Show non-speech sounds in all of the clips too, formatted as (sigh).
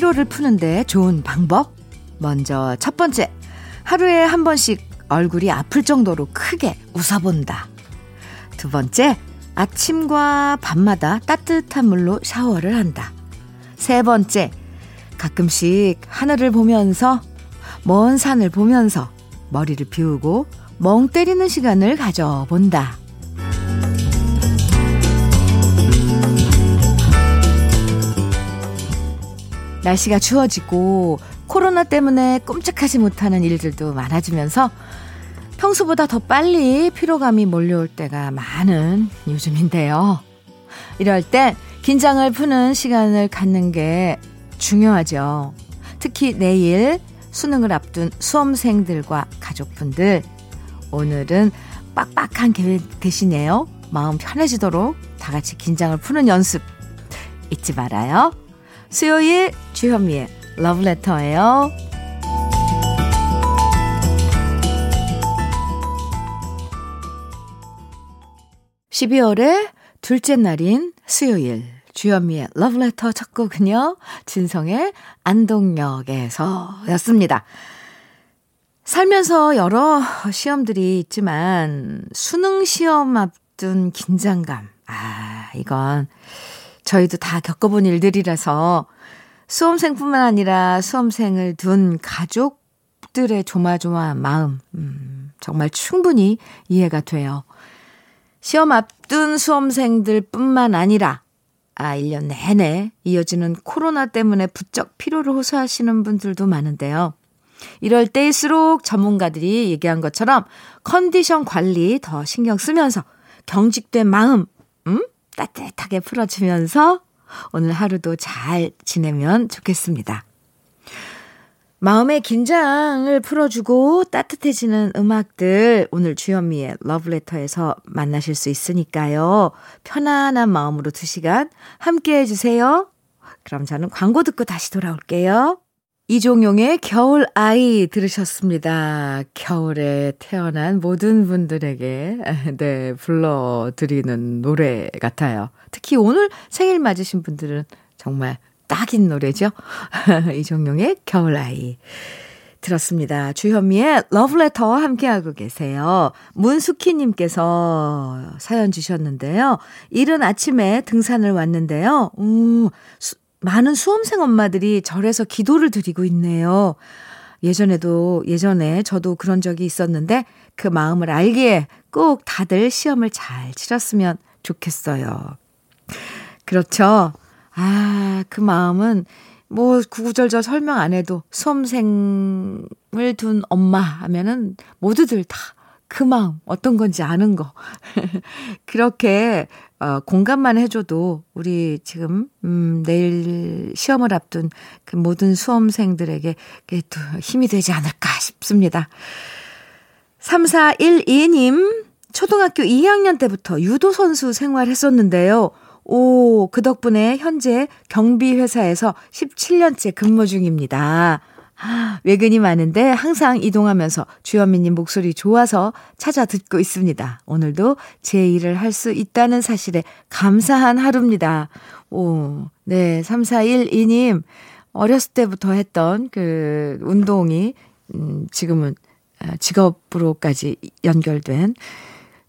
피로를 푸는데 좋은 방법? 먼저 첫 번째, 하루에 한 번씩 얼굴이 아플 정도로 크게 웃어본다. 두 번째, 아침과 밤마다 따뜻한 물로 샤워를 한다. 세 번째, 가끔씩 하늘을 보면서, 먼 산을 보면서 머리를 비우고 멍 때리는 시간을 가져본다. 날씨가 추워지고 코로나 때문에 꼼짝하지 못하는 일들도 많아지면서 평소보다 더 빨리 피로감이 몰려올 때가 많은 요즘인데요. 이럴 때 긴장을 푸는 시간을 갖는 게 중요하죠. 특히 내일 수능을 앞둔 수험생들과 가족분들, 오늘은 빡빡한 계획 대신에요. 마음 편해지도록 다 같이 긴장을 푸는 연습 잊지 말아요. 수요일 주현미의 러브레터예요. 12월의 둘째 날인 수요일 주현미의 러브레터 첫 곡은요. 진성의 안동역에서 였습니다. 살면서 여러 시험들이 있지만 수능 시험 앞둔 긴장감. 아, 이건 저희도 다 겪어본 일들이라서 수험생뿐만 아니라 수험생을 둔 가족들의 조마조마한 마음, 음, 정말 충분히 이해가 돼요. 시험 앞둔 수험생들 뿐만 아니라, 아, 1년 내내 이어지는 코로나 때문에 부쩍 피로를 호소하시는 분들도 많은데요. 이럴 때일수록 전문가들이 얘기한 것처럼 컨디션 관리 더 신경 쓰면서 경직된 마음, 음? 따뜻하게 풀어주면서 오늘 하루도 잘 지내면 좋겠습니다. 마음의 긴장을 풀어주고 따뜻해지는 음악들 오늘 주현미의 러브레터에서 만나실 수 있으니까요. 편안한 마음으로 두 시간 함께 해주세요. 그럼 저는 광고 듣고 다시 돌아올게요. 이종용의 겨울 아이 들으셨습니다. 겨울에 태어난 모든 분들에게 (laughs) 네, 불러드리는 노래 같아요. 특히 오늘 생일 맞으신 분들은 정말 딱인 노래죠. (laughs) 이종용의 겨울 아이. 들었습니다. 주현미의 러브레터 함께하고 계세요. 문숙희님께서 사연 주셨는데요. 이른 아침에 등산을 왔는데요. 음, 수, 많은 수험생 엄마들이 절에서 기도를 드리고 있네요. 예전에도, 예전에 저도 그런 적이 있었는데 그 마음을 알기에 꼭 다들 시험을 잘 치렀으면 좋겠어요. 그렇죠. 아, 그 마음은 뭐 구구절절 설명 안 해도 수험생을 둔 엄마 하면은 모두들 다 그 마음 어떤 건지 아는 거. (laughs) 그렇게 어, 공감만 해줘도 우리 지금 음, 내일 시험을 앞둔 그 모든 수험생들에게 또 힘이 되지 않을까 싶습니다. 3412님, 초등학교 2학년 때부터 유도 선수 생활했었는데요. 오, 그 덕분에 현재 경비 회사에서 17년째 근무 중입니다. 외근이 많은데 항상 이동하면서 주현미님 목소리 좋아서 찾아 듣고 있습니다. 오늘도 제 일을 할 수 있다는 사실에 감사한 하루입니다. 오, 네, 3412님, 어렸을 때부터 했던 그 운동이, 음, 지금은 아, 직업으로까지 연결된,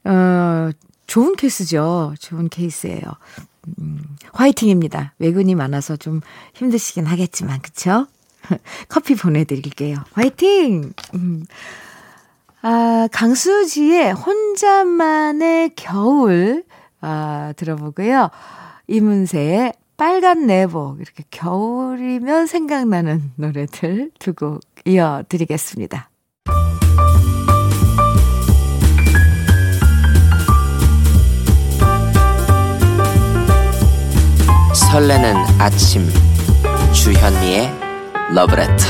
어, 좋은 케이스죠. 좋은 케이스예요. 음, 화이팅입니다. 외근이 많아서 좀 힘드시긴 하겠지만, 그쵸? (laughs) 커피 보내드릴게요. 화이팅! 음. 아, 강수지의 혼자만의 겨울, 아, 들어보고요. 이문세의 빨간 내복, 이렇게 겨울이면 생각나는 노래들 두 곡 이어드리겠습니다. 설레는 아침 주현미의 러브레터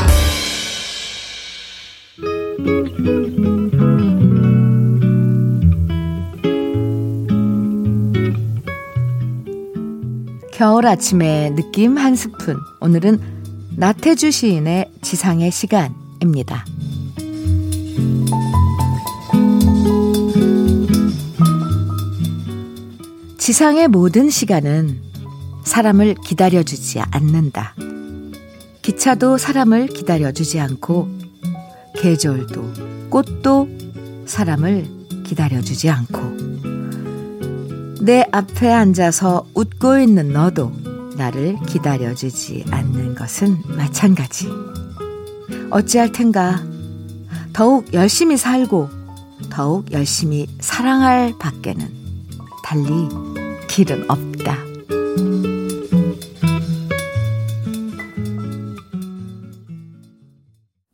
겨울 아침의 느낌 한 스푼 오늘은 나태주 시인의 지상의 시간입니다. 지상의 모든 시간은 사람을 기다려주지 않는다. 기차도 사람을 기다려주지 않고, 계절도, 꽃도 사람을 기다려주지 않고, 내 앞에 앉아서 웃고 있는 너도 나를 기다려주지 않는 것은 마찬가지. 어찌할 텐가. 더욱 열심히 살고, 더욱 열심히 사랑할 밖에는 달리 길은 없다.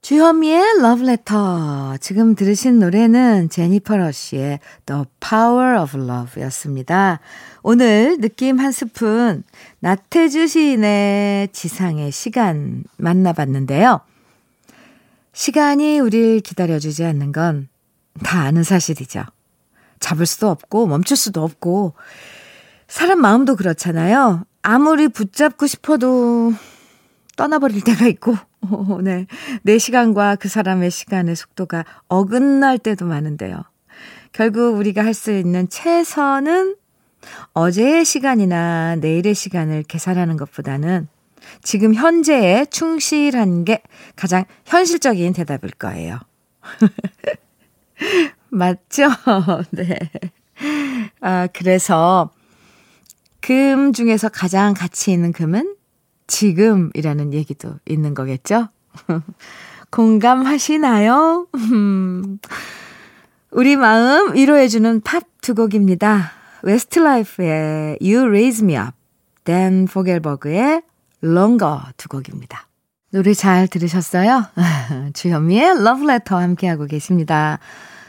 주현미의 러브레터. 지금 들으신 노래는 제니퍼 러쉬의 The Power of Love 였습니다. 오늘 느낌 한 스푼, 나태주 시인의 지상의 시간 만나봤는데요. 시간이 우릴 기다려주지 않는 건 다 아는 사실이죠. 잡을 수도 없고, 멈출 수도 없고, 사람 마음도 그렇잖아요. 아무리 붙잡고 싶어도 떠나버릴 때가 있고, 네. 내 시간과 그 사람의 시간의 속도가 어긋날 때도 많은데요. 결국 우리가 할 수 있는 최선은 어제의 시간이나 내일의 시간을 계산하는 것보다는 지금 현재에 충실한 게 가장 현실적인 대답일 거예요. (laughs) 맞죠? (laughs) 네. 아, 그래서 금 중에서 가장 가치 있는 금은 지금이라는 얘기도 있는 거겠죠? (laughs) 공감하시나요? (laughs) 우리 마음 위로해주는 팝 두 곡입니다. 웨스트라이프의 You Raise Me Up, 댄 포겔버그의 Longer 두 곡입니다. 노래 잘 들으셨어요? (laughs) 주현미의 러브레터 함께하고 계십니다.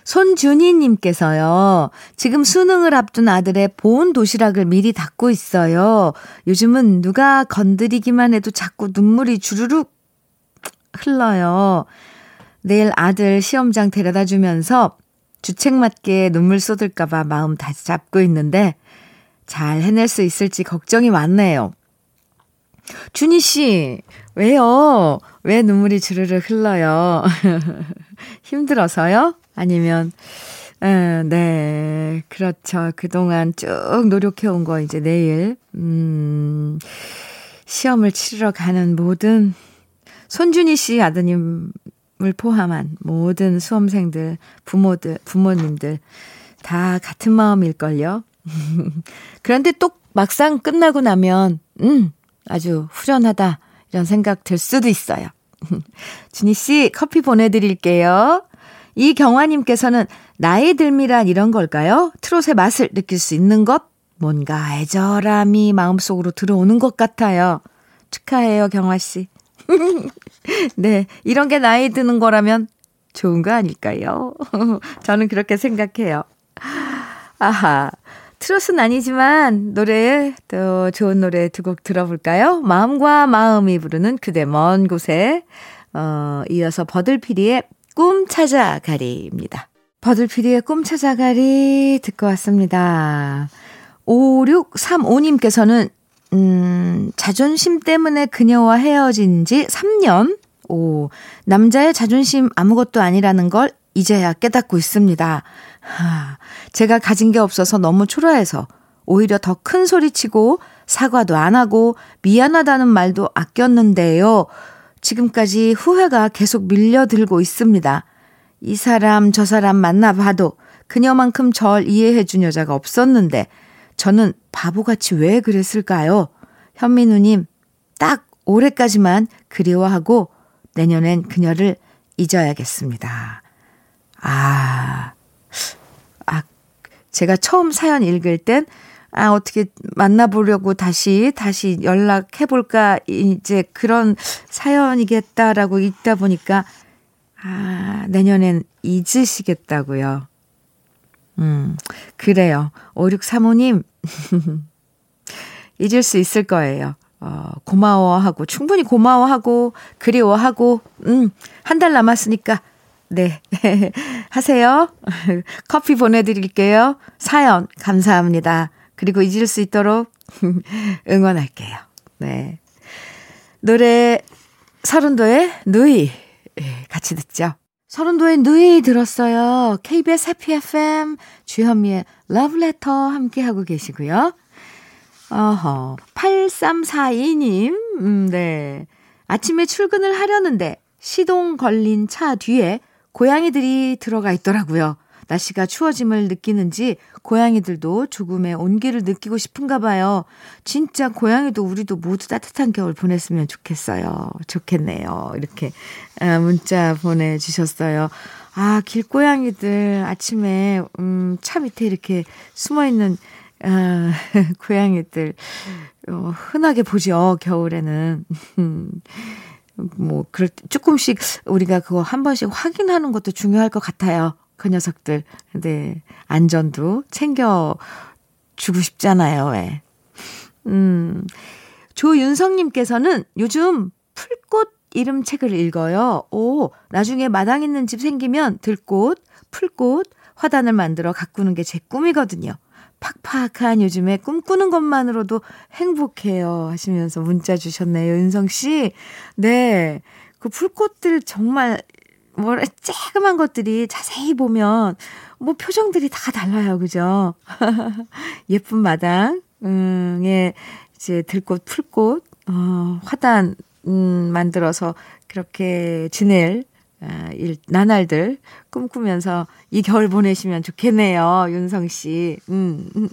손준희님께서요, 지금 수능을 앞둔 아들의 보온 도시락을 미리 닦고 있어요. 요즘은 누가 건드리기만 해도 자꾸 눈물이 주르륵 흘러요. 내일 아들 시험장 데려다 주면서 주책 맞게 눈물 쏟을까봐 마음 다시 잡고 있는데 잘 해낼 수 있을지 걱정이 많네요. 준희 씨, 왜요? 왜 눈물이 주르륵 흘러요? (laughs) 힘들어서요? 아니면, 에, 네, 그렇죠. 그동안 쭉 노력해온 거 이제 내일, 음, 시험을 치르러 가는 모든 손준희 씨 아드님을 포함한 모든 수험생들, 부모들, 부모님들 다 같은 마음일걸요. (laughs) 그런데 또 막상 끝나고 나면, 음, 아주 후련하다. 이런 생각 들 수도 있어요. (laughs) 준희 씨 커피 보내드릴게요. 이경화님께서는 나이 들미란 이런 걸까요? 트롯의 맛을 느낄 수 있는 것? 뭔가 애절함이 마음속으로 들어오는 것 같아요. 축하해요, 경화씨. (laughs) 네, 이런 게 나이 드는 거라면 좋은 거 아닐까요? (laughs) 저는 그렇게 생각해요. 아하. 트롯은 아니지만 노래 또 좋은 노래 두 곡 들어볼까요? 마음과 마음이 부르는 그대 먼 곳에 어 이어서 버들피리의 꿈 찾아가리입니다. 버들피리의 꿈 찾아가리 듣고 왔습니다. 5635님께서는 음, 자존심 때문에 그녀와 헤어진 지 3년? 오, 남자의 자존심 아무것도 아니라는 걸 이제야 깨닫고 있습니다. 하, 제가 가진 게 없어서 너무 초라해서 오히려 더 큰 소리 치고 사과도 안 하고 미안하다는 말도 아꼈는데요. 지금까지 후회가 계속 밀려들고 있습니다. 이 사람 저 사람 만나봐도 그녀만큼 절 이해해준 여자가 없었는데 저는 바보같이 왜 그랬을까요? 현민우님, 딱 올해까지만 그리워하고 내년엔 그녀를 잊어야겠습니다. 아, 아, 제가 처음 사연 읽을 땐 아, 어떻게 만나보려고 다시, 다시 연락해볼까, 이제 그런 사연이겠다라고 읽다 보니까, 아, 내년엔 잊으시겠다고요. 음, 그래요. 5635님, (laughs) 잊을 수 있을 거예요. 어, 고마워하고, 충분히 고마워하고, 그리워하고, 음, 한 달 남았으니까, 네. (laughs) 하세요. (laughs) 커피 보내드릴게요. 사연, 감사합니다. 그리고 잊을 수 있도록 (laughs) 응원할게요. 네. 노래 서른도의 누이 예, 같이 듣죠. 서른도의 누이 들었어요. KBS 해피 FM 주현미의 러브레터 함께 하고 계시고요. 어허. 8342님. 음, 네. 아침에 출근을 하려는데 시동 걸린 차 뒤에 고양이들이 들어가 있더라고요. 날씨가 추워짐을 느끼는지 고양이들도 조금의 온기를 느끼고 싶은가 봐요. 진짜 고양이도 우리도 모두 따뜻한 겨울 보냈으면 좋겠어요. 좋겠네요. 이렇게 아, 문자 보내주셨어요. 아, 길고양이들 아침에, 음, 차 밑에 이렇게 숨어 있는, 아, (laughs) 고양이들, 어, 흔하게 보죠, 겨울에는. (laughs) 뭐, 그럴 때 조금씩 우리가 그거 한 번씩 확인하는 것도 중요할 것 같아요. 그 녀석들. 네. 안전도 챙겨주고 싶잖아요, 왜. 음. 조윤성님께서는 요즘 풀꽃 이름 책을 읽어요. 오, 나중에 마당 있는 집 생기면 들꽃, 풀꽃, 화단을 만들어 가꾸는 게 제 꿈이거든요. 팍팍한 요즘에 꿈꾸는 것만으로도 행복해요. 하시면서 문자 주셨네요. 윤성 씨. 네. 그 풀꽃들 정말 뭐라 쬐그만 것들이 자세히 보면 뭐 표정들이 다 달라요. 그죠? (laughs) 예쁜 마당, 음, 에 이제 들꽃, 풀꽃, 어, 화단, 음, 만들어서 그렇게 지낼 아, 일, 나날들 꿈꾸면서 이 겨울 보내시면 좋겠네요. 윤성 씨. 음. 음.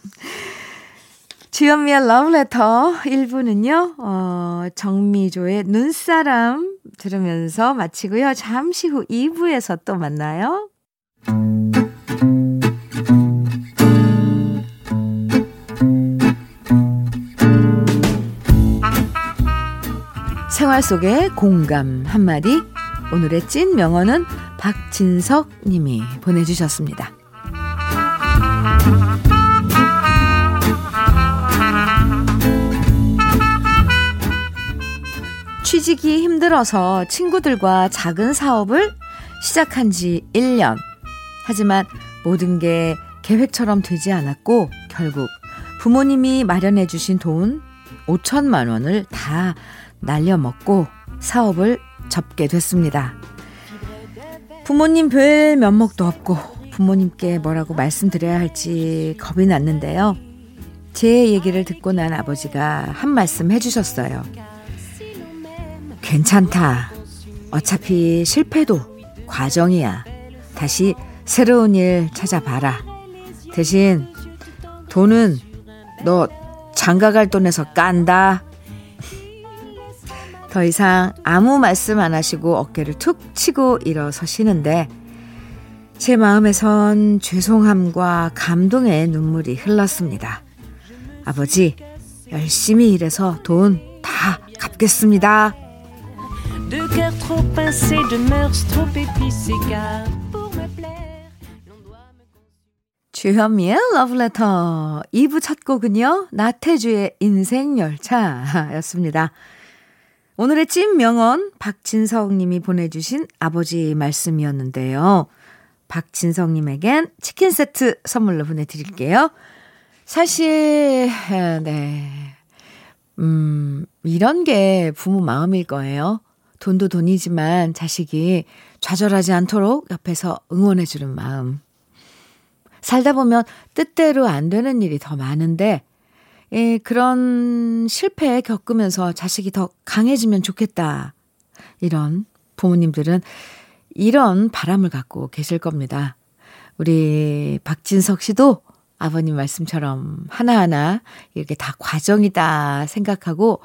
주현미의 러브레터 1부는요, 어, 정미조의 눈사람 들으면서 마치고요. 잠시 후 2부에서 또 만나요. 생활 속의 공감 한마디. 오늘의 찐 명언은 박진석 님이 보내주셨습니다. 취직이 힘들어서 친구들과 작은 사업을 시작한 지 1년. 하지만 모든 게 계획처럼 되지 않았고 결국 부모님이 마련해 주신 돈 5천만 원을 다 날려먹고 사업을 접게 됐습니다. 부모님 뵐 면목도 없고 부모님께 뭐라고 말씀드려야 할지 겁이 났는데요. 제 얘기를 듣고 난 아버지가 한 말씀 해주셨어요. 괜찮다. 어차피 실패도 과정이야. 다시 새로운 일 찾아봐라. 대신 돈은 너 장가갈 돈에서 깐다. (laughs) 더 이상 아무 말씀 안 하시고 어깨를 툭 치고 일어서시는데 제 마음에선 죄송함과 감동의 눈물이 흘렀습니다. 아버지, 열심히 일해서 돈 다 갚겠습니다. Trop pincé, de mœurs trop épicées, car pour me plaire, l'on doit me 주현미의 러브레터 2부 첫 곡은요. 나태주의 인생열차였습니다. 오늘의 찐 명언 박진석 님이 보내주신 아버지 말씀이었는데요. 박진석 님에겐 치킨 세트 선물로 보내드릴게요. 사실, 네. 음, 이런 게 부모 마음일 거예요. 돈도 돈이지만 자식이 좌절하지 않도록 옆에서 응원해주는 마음. 살다 보면 뜻대로 안 되는 일이 더 많은데, 예, 그런 실패 겪으면서 자식이 더 강해지면 좋겠다. 이런 부모님들은 이런 바람을 갖고 계실 겁니다. 우리 박진석 씨도 아버님 말씀처럼 하나하나 이렇게 다 과정이다 생각하고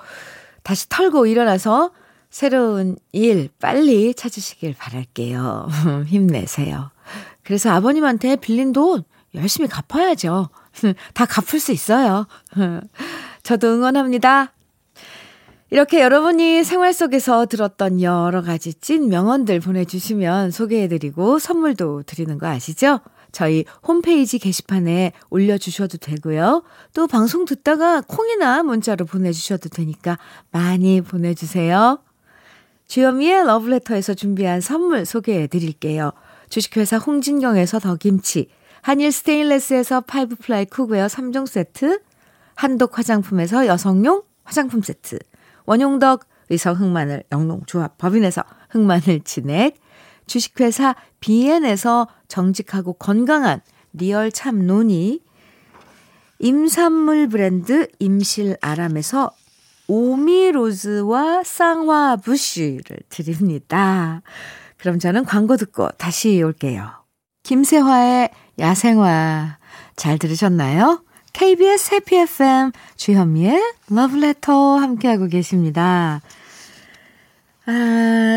다시 털고 일어나서 새로운 일 빨리 찾으시길 바랄게요. (laughs) 힘내세요. 그래서 아버님한테 빌린 돈 열심히 갚아야죠. (laughs) 다 갚을 수 있어요. (laughs) 저도 응원합니다. 이렇게 여러분이 생활 속에서 들었던 여러 가지 찐 명언들 보내주시면 소개해드리고 선물도 드리는 거 아시죠? 저희 홈페이지 게시판에 올려주셔도 되고요. 또 방송 듣다가 콩이나 문자로 보내주셔도 되니까 많이 보내주세요. 주현미의 러브레터에서 준비한 선물 소개해 드릴게요. 주식회사 홍진경에서 더김치, 한일 스테인레스에서 five ply cookware 3종 세트, 한독 화장품에서 여성용 화장품 세트, 원용덕 의성 흑마늘 영농조합 법인에서 흑마늘 진액, 주식회사 비엔에서 정직하고 건강한 real 참논이, 임산물 브랜드 임실아람에서 오미로즈와 쌍화 부쉬를 드립니다. 그럼 저는 광고 듣고 다시 올게요. 김세화의 야생화 잘 들으셨나요? KBS 해피 FM 주현미의 러브레터 함께하고 계십니다. 아,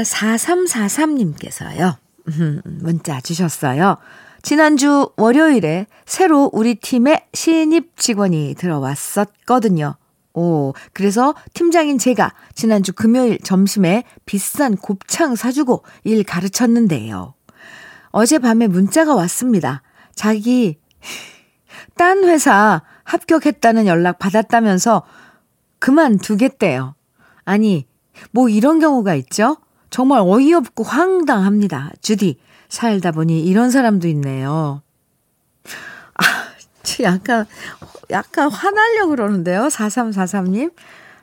4343님께서요. (laughs) 문자 주셨어요. 지난주 월요일에 새로 우리 팀에 신입 직원이 들어왔었거든요. 오, 그래서 팀장인 제가 지난주 금요일 점심에 비싼 곱창 사주고 일 가르쳤는데요. 어젯밤에 문자가 왔습니다. 자기, 딴 회사 합격했다는 연락 받았다면서 그만두겠대요. 아니, 뭐 이런 경우가 있죠? 정말 어이없고 황당합니다. 주디, 살다 보니 이런 사람도 있네요. 아, 약간, 약간 화나려고 그러는데요. 4343님.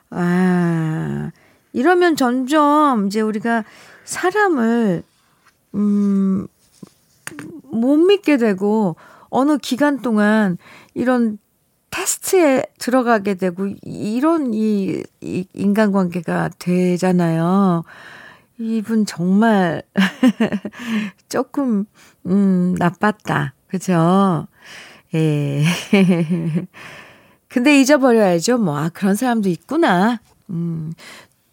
아, 이러면 점점 이제 우리가 사람을, 음, 못 믿게 되고, 어느 기간 동안 이런 테스트에 들어가게 되고, 이런 이, 이 인간관계가 되잖아요. 이분 정말 (laughs) 조금 음 나빴다. 그죠? 예. (laughs) 근데 잊어버려야죠. 뭐, 아, 그런 사람도 있구나. 음,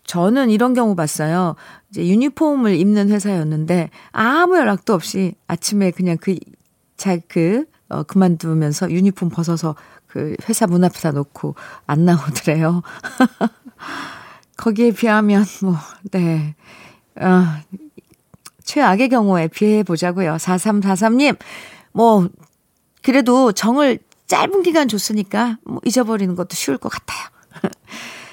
저는 이런 경우 봤어요. 이제 유니폼을 입는 회사였는데, 아무 연락도 없이 아침에 그냥 그, 자, 그, 어, 그만두면서 유니폼 벗어서 그 회사 문 앞에다 놓고 안 나오더래요. (laughs) 거기에 비하면, 뭐, 네. 어, 최악의 경우에 비해 보자고요. 4343님, 뭐, 그래도 정을 짧은 기간 줬으니까 뭐 잊어버리는 것도 쉬울 것 같아요. (laughs)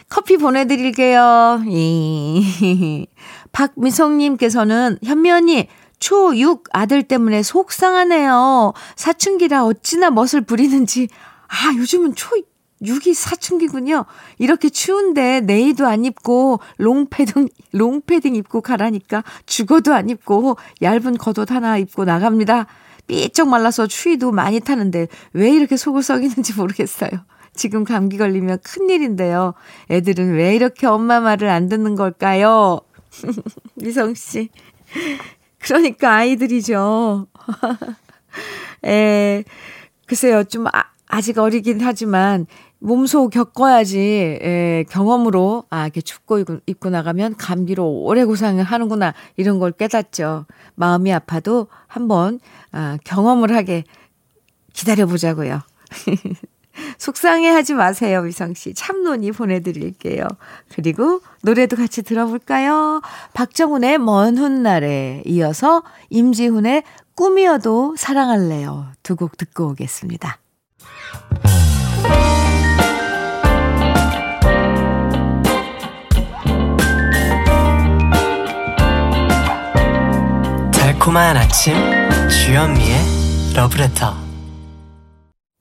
커피 보내드릴게요. 이. 박미성님께서는 현미 언니, 초6 아들 때문에 속상하네요. 사춘기라 어찌나 멋을 부리는지. 아, 요즘은 초 6이 사춘기군요. 이렇게 추운데 네이도 안 입고 롱패딩, 롱패딩 입고 가라니까 죽어도 안 입고 얇은 겉옷 하나 입고 나갑니다. 삐쩍 말라서 추위도 많이 타는데 왜 이렇게 속을 썩이는지 모르겠어요. 지금 감기 걸리면 큰일인데요. 애들은 왜 이렇게 엄마 말을 안 듣는 걸까요? (laughs) 미성 씨. 그러니까 아이들이죠. 에, (laughs) 글쎄요, 좀 아, 아직 어리긴 하지만 몸소 겪어야지 예, 경험으로 아 이렇게 춥고 입고, 입고 나가면 감기로 오래 고생을 하는구나 이런 걸 깨닫죠. 마음이 아파도 한번 아, 경험을 하게 기다려 보자고요. (laughs) 속상해 하지 마세요, 위성 씨. 참론이 보내드릴게요. 그리고 노래도 같이 들어볼까요? 박정훈의 먼 훗날에 이어서 임지훈의 꿈이어도 사랑할래요. 두 곡 듣고 오겠습니다. 달콤한 아침 주현미의 러브레터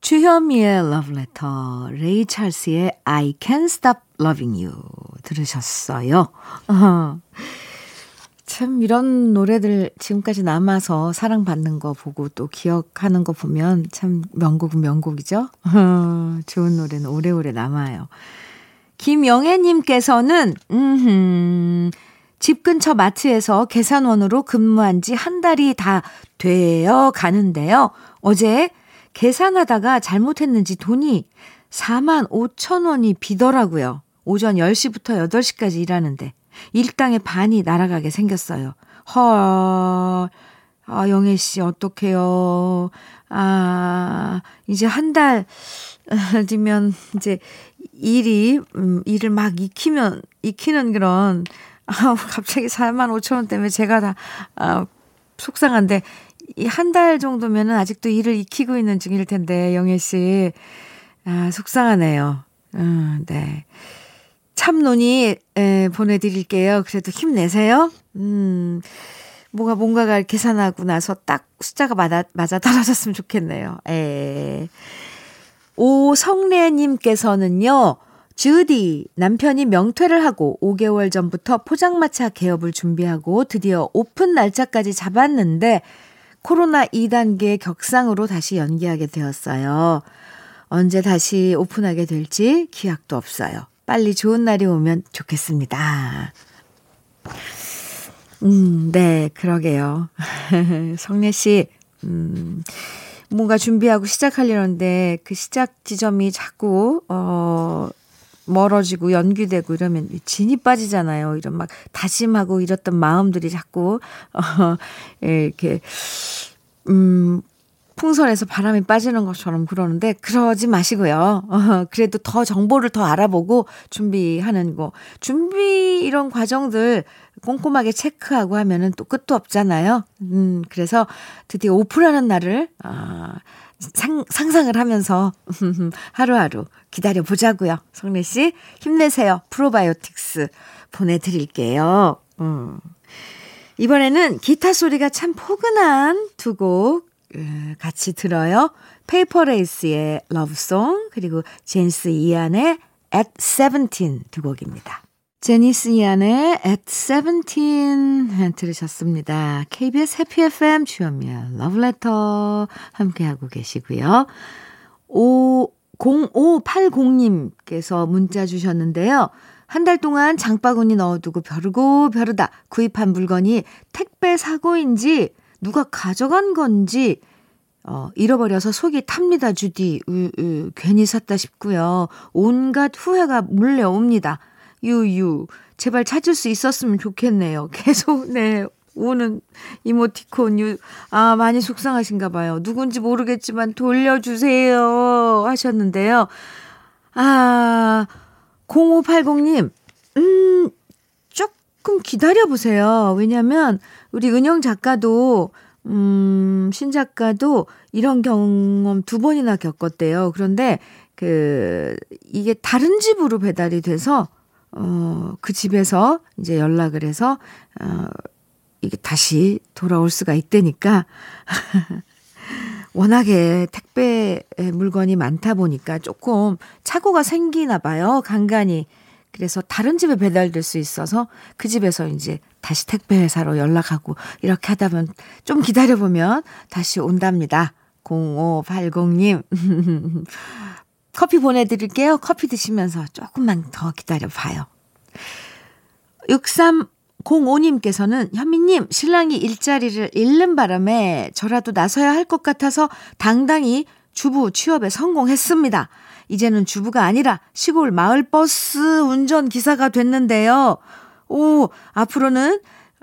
주현미의 러브레터 레이 찰스의 I Can't Stop Loving You 들으셨어요. 어. (laughs) 참 이런 노래들 지금까지 남아서 사랑받는 거 보고 또 기억하는 거 보면 참 명곡은 명곡이죠. 어, (laughs) 좋은 노래는 오래오래 남아요. 김영애님께서는 음 집 근처 마트에서 계산원으로 근무한 지 한 달이 다 되어 가는데요. 어제 계산하다가 잘못했는지 돈이 4만 5천 원이 비더라고요. 오전 10시부터 8시까지 일하는데 일당의 반이 날아가게 생겼어요. 헐, 아, 영애 씨, 어떡해요. 아, 이제 한 달, 뒤면 이제 일이, 음, 일을 막 익히면, 익히는 그런 아, 갑자기 4만 5천 원 때문에 제가 다, 아, 속상한데, 이 한 달 정도면은 아직도 일을 익히고 있는 중일 텐데, 영애 씨. 아, 속상하네요. 음, 네. 참논이, 에, 보내드릴게요. 그래도 힘내세요. 음, 뭐가, 뭔가가 계산하고 나서 딱 숫자가 맞아, 맞아 떨어졌으면 좋겠네요. 에. 오성래님께서는요, 주디, 남편이 명퇴를 하고 5개월 전부터 포장마차 개업을 준비하고 드디어 오픈 날짜까지 잡았는데 코로나 2단계 격상으로 다시 연기하게 되었어요. 언제 다시 오픈하게 될지 기약도 없어요. 빨리 좋은 날이 오면 좋겠습니다. 음, 네, 그러게요. (laughs) 성례 씨, 음, 뭔가 준비하고 시작하려는데 그 시작 지점이 자꾸, 어, 멀어지고 연기되고 이러면 진이 빠지잖아요. 이런 막 다짐하고 이랬던 마음들이 자꾸, (laughs) 어, 이렇게, 음, 풍선에서 바람이 빠지는 것처럼 그러는데 그러지 마시고요. 어, 그래도 더 정보를 더 알아보고 준비하는 거. 준비 이런 과정들 꼼꼼하게 체크하고 하면은 또 끝도 없잖아요. 음, 그래서 드디어 오픈하는 날을, 아, 상, 상상을 하면서 (laughs) 하루하루 기다려 보자고요. 성래 씨, 힘내세요. 프로바이오틱스 보내드릴게요. 음. 이번에는 기타 소리가 참 포근한 두 곡 같이 들어요. 페이퍼 레이스의 Love Song 그리고 제니스 이안의 At 17두 곡입니다. 제니스 이안의 At 17 들으셨습니다. KBS 해피 FM 주현미의 러브레터 함께하고 계시고요. 5 0580님께서 문자 주셨는데요. 한 달 동안 장바구니 넣어두고 벼르고 벼르다 구입한 물건이 택배 사고인지 누가 가져간 건지 어, 잃어버려서 속이 탑니다, 주디. 으, 으, 괜히 샀다 싶고요. 온갖 후회가 물려옵니다. 유유. 제발 찾을 수 있었으면 좋겠네요. (laughs) 계속, 네, 오는 이모티콘, 유, 아, 많이 속상하신가 봐요. 누군지 모르겠지만 돌려주세요. 하셨는데요. 아, 0580님, 음, 조금 기다려보세요. 왜냐면, 우리 은영 작가도, 음, 신 작가도 이런 경험 두 번이나 겪었대요. 그런데, 그, 이게 다른 집으로 배달이 돼서, 어, 그 집에서 이제 연락을 해서, 어, 이게 다시 돌아올 수가 있다니까. (laughs) 워낙에 택배 물건이 많다 보니까 조금 착오가 생기나 봐요. 간간히. 그래서 다른 집에 배달될 수 있어서 그 집에서 이제 다시 택배 회사로 연락하고 이렇게 하다 보면 좀 기다려보면 다시 온답니다. 0580님. (laughs) 커피 보내드릴게요. 커피 드시면서 조금만 더 기다려봐요. 6305님께서는 현미님, 신랑이 일자리를 잃는 바람에 저라도 나서야 할 것 같아서 당당히 주부 취업에 성공했습니다. 이제는 주부가 아니라 시골 마을 버스 운전 기사가 됐는데요. 오, 앞으로는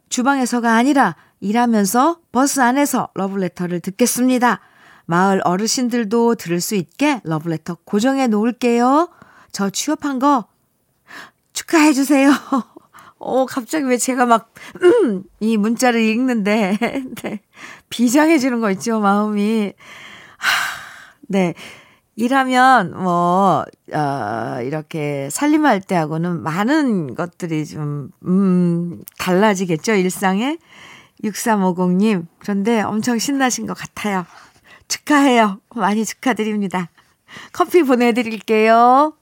주방에서가 아니라 일하면서 버스 안에서 러브레터를 듣겠습니다. 마을 어르신들도 들을 수 있게 러브레터 고정해 놓을게요. 저 취업한 거 축하해 주세요. (laughs) 어, 갑자기 왜 제가 막, 음, 이 문자를 읽는데, (laughs) 네. 비장해지는 거 있죠, 마음이. 하, 네. 일하면 뭐, 어, 이렇게 살림할 때하고는 많은 것들이 좀, 음, 달라지겠죠, 일상에. 6350님. 그런데 엄청 신나신 것 같아요. 축하해요. 많이 축하드립니다. 커피 보내드릴게요.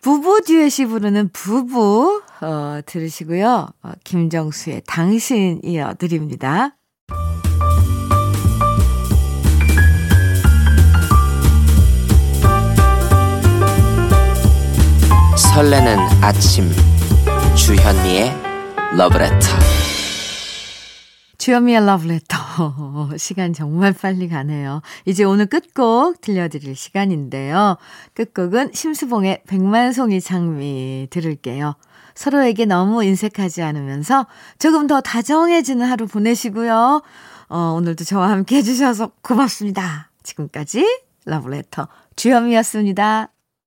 부부 듀엣이 부르는 부부, 어, 들으시고요. 어, 김정수의 당신 이어드립니다. 설레는 아침 주현미의 러브레터 주현미의 러브레터 (laughs) 시간 정말 빨리 가네요. 이제 오늘 끝곡 들려드릴 시간인데요. 끝곡은 심수봉의 백만송이 장미 들을게요. 서로에게 너무 인색하지 않으면서 조금 더 다정해지는 하루 보내시고요. 어, 오늘도 저와 함께 해주셔서 고맙습니다. 지금까지 러브레터 주현미였습니다.